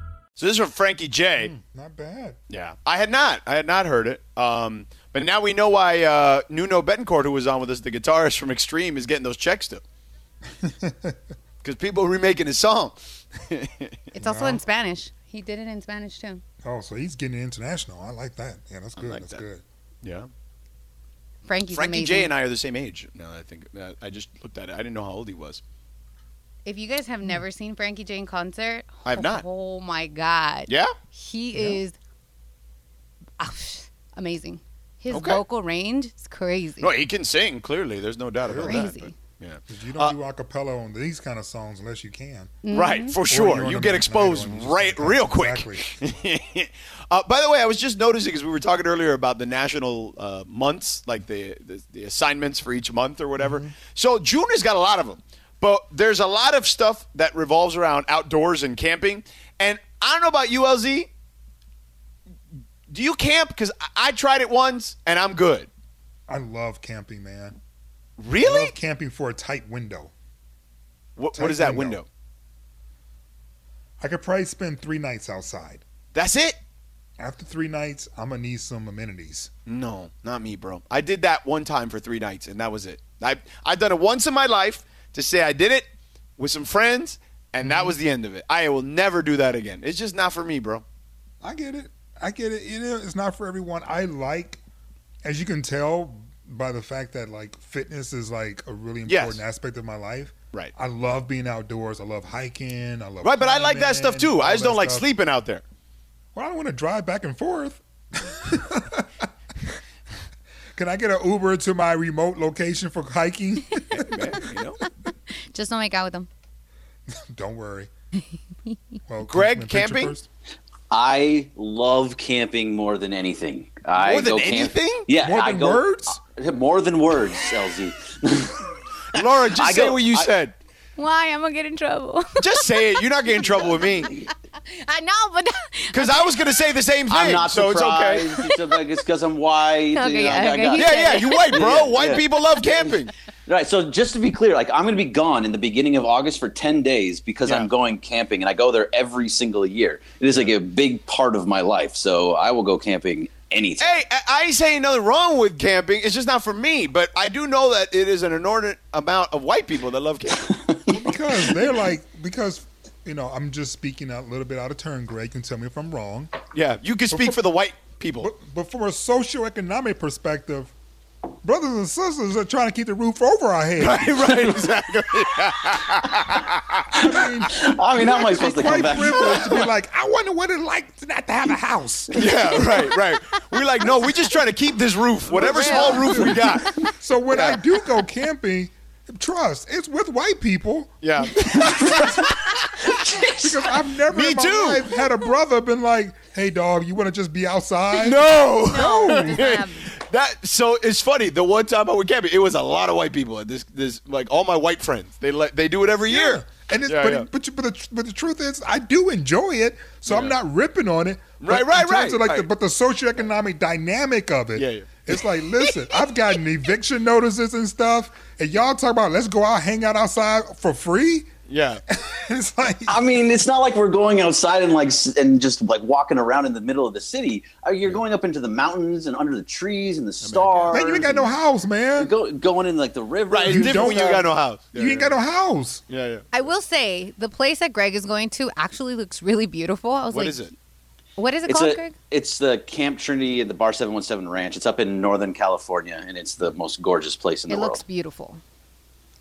So this is from Frankie J. Not bad. Yeah, I had not. I had not heard it. Um, but now we know why uh, Nuno Bettencourt, who was on with us, the guitarist from Extreme, is getting those checks still. <laughs> Because people are remaking his song. <laughs> It's also in Spanish. He did it in Spanish too. Oh, so he's getting international. I like that. Yeah, that's good. like that's that. good. Yeah. Frankie's Frankie amazing. J and I are the same age. No, I think uh, I just looked at it. I didn't know how old he was. If you guys have never seen Frankie J concert, I have not. Oh my god. Yeah. He is ah, <sighs> amazing. His Okay. vocal range is crazy. No, he can sing. Clearly, there's no doubt about that. Crazy. but- yeah. 'Cause You don't Uh, do a cappella on these kind of songs unless you can. Right, for sure. you're on You the get exposed Oil and you right, just- real quick. Exactly. <laughs> uh, by the way, I was just noticing because we were talking earlier about the national uh, months, like the, the the assignments for each month or whatever. Mm-hmm. So June has got a lot of them, but there's a lot of stuff that revolves around outdoors and camping. And I don't know about you, LZ. Do you camp? Because I, I tried it once and I'm good. I love camping, man. I Really? love camping for a tight window. What, Tight what is that window. window? I could probably spend three nights outside. That's it. After three nights, I'm gonna need some amenities. No, not me, bro. I did that one time for three nights, and that was it. I I've done it once in my life to say I did it with some friends, and that was the end of it. I will never do that again. It's just not for me, bro. I get it. I get it. You know, it's not for everyone. I like, as you can tell by the fact that like fitness is like a really Yes. important aspect of my life. Right. I love being outdoors. I love hiking. I love Right, but I like that stuff too. I just don't like stuff. sleeping out there. Well, I don't want to drive back and forth. <laughs> Can I get an Uber to my remote location for hiking? <laughs> Man, you know? Just don't make out with him. <laughs> don't worry. <laughs> Well, Greg, can you picture camping? I love camping more than anything. I More than go camp- anything? Yeah, More I than go, words? uh, more than words, LZ. <laughs> Laura, just I say go- what you I- said. Why? I'm gonna get in trouble. Just say it. You're not getting in trouble with me I know, but because I was gonna say the same thing. I'm not so surprised. it's okay. It's like it's because I'm white. Okay, you know, I yeah, got- okay, got- he Yeah, yeah, you white, bro. Yeah, white yeah. people love camping. Right. So just to be clear, like I'm going to be gone in the beginning of August for 10 days because Yeah. I'm going camping and I go there every single year. It is like a big part of my life. So I will go camping anytime. Hey, I I ain't saying nothing wrong with camping. It's just not for me. But I do know that it is an inordinate amount of white people that love camping. <laughs> because they're like because you know I'm just speaking a little bit out of turn. Greg can tell me if I'm wrong, yeah, you can speak for the white people. but, but from a socioeconomic perspective, brothers and sisters are trying to keep the roof over our head. right, right, <laughs> exactly. I mean, I mean, how am I supposed to come quite back? privileged to be like, I wonder what it's like to not to have a house. Yeah, right, right. We're like, no, we're just trying to keep this roof, whatever small roof we got. So when I do go camping, trust it's with white people Yeah, <laughs> because I've never Me in my too. life had a brother been like, "Hey, dog, you want to just be outside?" no, No, it doesn't happen. That so it's funny. The one time I went camping, it was a lot of white people. at This, this, like all my white friends. They like they do it every year. And it's, Yeah, but, yeah. but but the, but the truth is, I do enjoy it, so I'm not ripping on it. But Right, right, in terms right, like the, right. but the socioeconomic dynamic of it, Yeah, yeah. it's like, listen, <laughs> I've gotten eviction notices and stuff, and y'all talk about let's go out, hang out outside for free. Yeah, <laughs> it's like, I mean, it's not like we're going outside and like and just like walking around in the middle of the city. Uh, You're going up into the mountains and under the trees and the stars. man, you ain't got no house, man. Go, going in like the river. right. You different when you don't got no house. Yeah, you ain't got no house. Yeah, yeah. I will say the place that Greg is going to actually looks really beautiful. I was What like, is it? What is it It's called, a, Greg? it's the Camp Trinity at the Bar 717 Ranch. It's up in Northern California, and it's the most gorgeous place in It the world. It looks beautiful.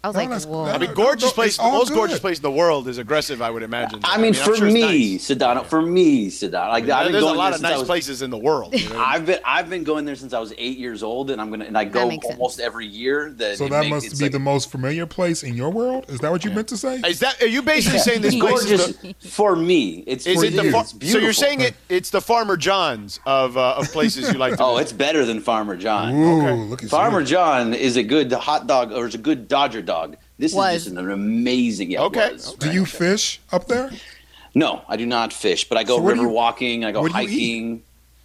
I was No, like, whoa. I mean, gorgeous place. The all most gorgeous place in the world is aggressive. I would imagine. I mean, I'm for sure me, nice. Sedano, for me, Sedano, like I've been there's a lot of nice was- places in the world. you know? I've been I've been going there since I was eight years old, and I'm gonna and I go makes sense. almost every year. That So that makes- must be like- the most familiar place in your world. Is that what you meant to say? Is that? Are you basically saying this place is gorgeous the, for me. It's is for it the far, so you're saying it? It's the Farmer John's of uh, of places you like to. <laughs> Oh, it's better than Farmer John. Ooh, look at Farmer. John is a good hot dog or is a good Dodger dog. This Was. is just an amazing. Yeah, Okay. was. Do you fish up there? No, I do not fish, but I go So river you- walking. I go what do eat? hiking.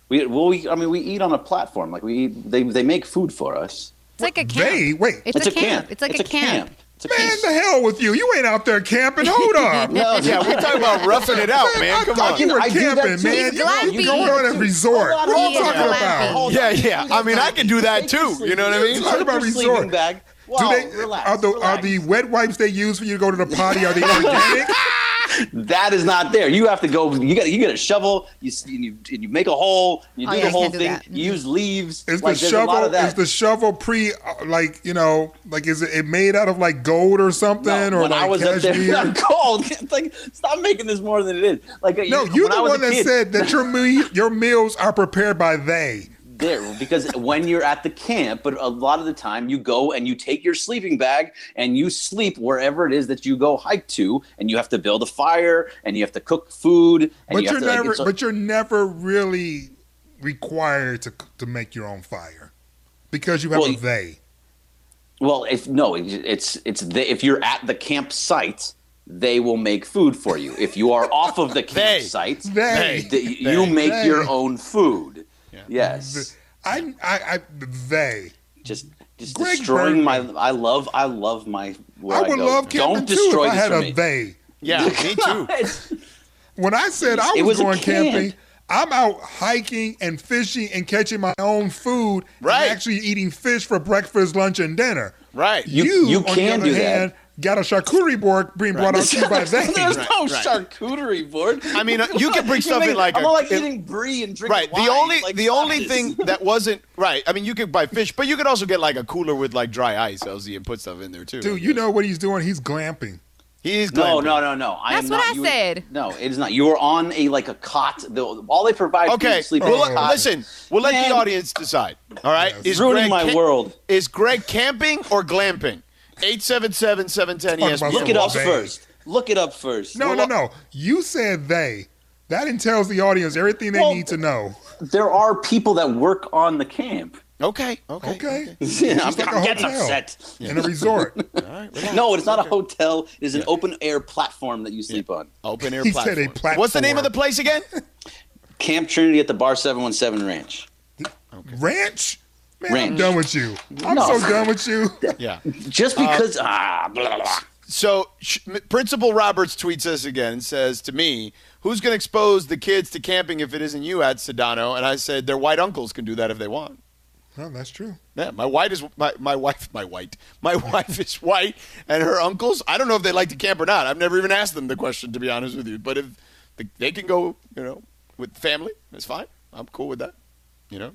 We well, we, I mean, we eat on a platform. Like we eat, they they make food for us. It's like a camp. They wait. It's, a, camp. It's like a, camp. It's a Man, camp. the hell with you! You ain't out there camping. Hold <laughs> on. No, yeah, we're talking about roughing it out, Man, man. I Come thought on. you were I camping, man. You, glamping. you going on a resort. What are hold you talking about? Yeah, yeah. I mean, I can do that too. You know what I mean? Talk about Take your resort. sleeping bag. Do they relax, are the are the wet wipes they use for you to go to the potty? Are they <laughs> organic? That is not there. You have to go. You got you get a shovel. You and you, and you make a hole. You Oh, do yeah, the you whole can't do thing. that. You use leaves. Is like, the there's a lot shovel of that. is the shovel pre uh, like you know like is it, it made out of like gold or something no, or when like I was up there, cashmere? I'm <laughs> cold. It's like stop making this more than it is. Like no, you, you're the one that kid, said that your me- your meals are prepared by they. There because when you're at the camp, but a lot of the time you go and you take your sleeping bag and you sleep wherever it is that you go hike to, and you have to build a fire and you have to cook food. And But you you're have to, like, never it's a- but you're never really required to to make your own fire because you have Well, a they. Well, if no, it's it's the, if you're at the campsite, they will make food for you. If you are off of the <laughs> They. campsite, They. you make They. your own food. Yes, I I I they. just just Greg destroying my. I love I love my. Where I I, would go. love camping Don't too destroy if I had a me. they. Yeah, me too. <laughs> When I said I was, was going camping, I'm out hiking and fishing and catching my own food. Right. And actually eating fish for breakfast, lunch, and dinner. Right. You- You, you on can the other do that. Hand, got a charcuterie board being brought out to you by they. <laughs> There's Right, no right. charcuterie board. I mean, uh, you <laughs> can bring stuff in like I'm a- like it- eating brie and drinking Right. wine. The only Like, the only guys. thing that <laughs> wasn't right. I mean, you could buy fish, but you could also get like a cooler with like dry ice, LZ, and put stuff in there too. Dude, you know what he's doing? He's glamping. he's No, no, no, no. I That's am what not, I you- said. No, it is not. You are on a like a cot. The, all they provide Okay. to sleep Well, is a listen. We'll let Man. the audience decide. All right. Yes. Is ruining Greg my ca- world. Is Greg camping or glamping? 877-710 Talk ESPN. about Look it up They. first. Look it up first. No, Well, no, no. You said they. That tells the audience everything they Well- need to know. There are people that work on the camp. Okay. Okay. Okay. <laughs> I'm, like I'm a getting hotel. upset. In a resort. <laughs> No, it's not a hotel. It is an open air platform that you sleep on. Open air <laughs> He said platform. a platform. What's the name of the place again? Camp Trinity at the Bar 717 Ranch. Ranch? Man, I'm done with you. I'm No. so done with you. <laughs> yeah. Just because, ah, blah, blah, blah. So Principal Roberts tweets us again and says to me, "Who's going to expose the kids to camping if it isn't you at Sedano?" And I said, "Their white uncles can do that if they want." No, that's true. Yeah, my white is my, my wife. My white. My <laughs> wife is white, and her uncles. I don't know if they like to camp or not. I've never even asked them the question, to be honest with you. But if they can go, you know, with family, that's fine. I'm cool with that. You know,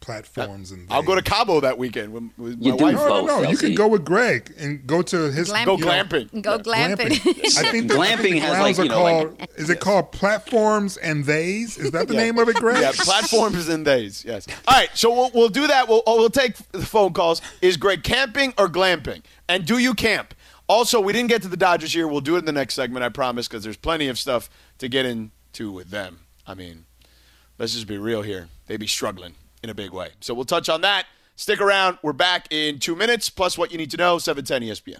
Platforms and Things. I'll go to Cabo that weekend with, with You my do wife. No, no, both, no. You LC. can go with Greg and go to his. Glamp- Go you know, glamping. Go glamping. I think the, I think Glamping the has, grounds like, are you know, like- called. is it called platforms and theys? Is that the Yeah. name of it, Greg? Yeah, platforms and days. Yes. All right. So we'll, we'll do that. We'll, oh, we'll take the phone calls. Is Greg camping or glamping? And do you camp? Also, we didn't get to the Dodgers here. We'll do it in the next segment, I promise, because there's plenty of stuff to get into with them. I mean, let's just be real here. They be struggling in a big way. So we'll touch on that. Stick around. We're back in two minutes, plus what you need to know, 710 ESPN.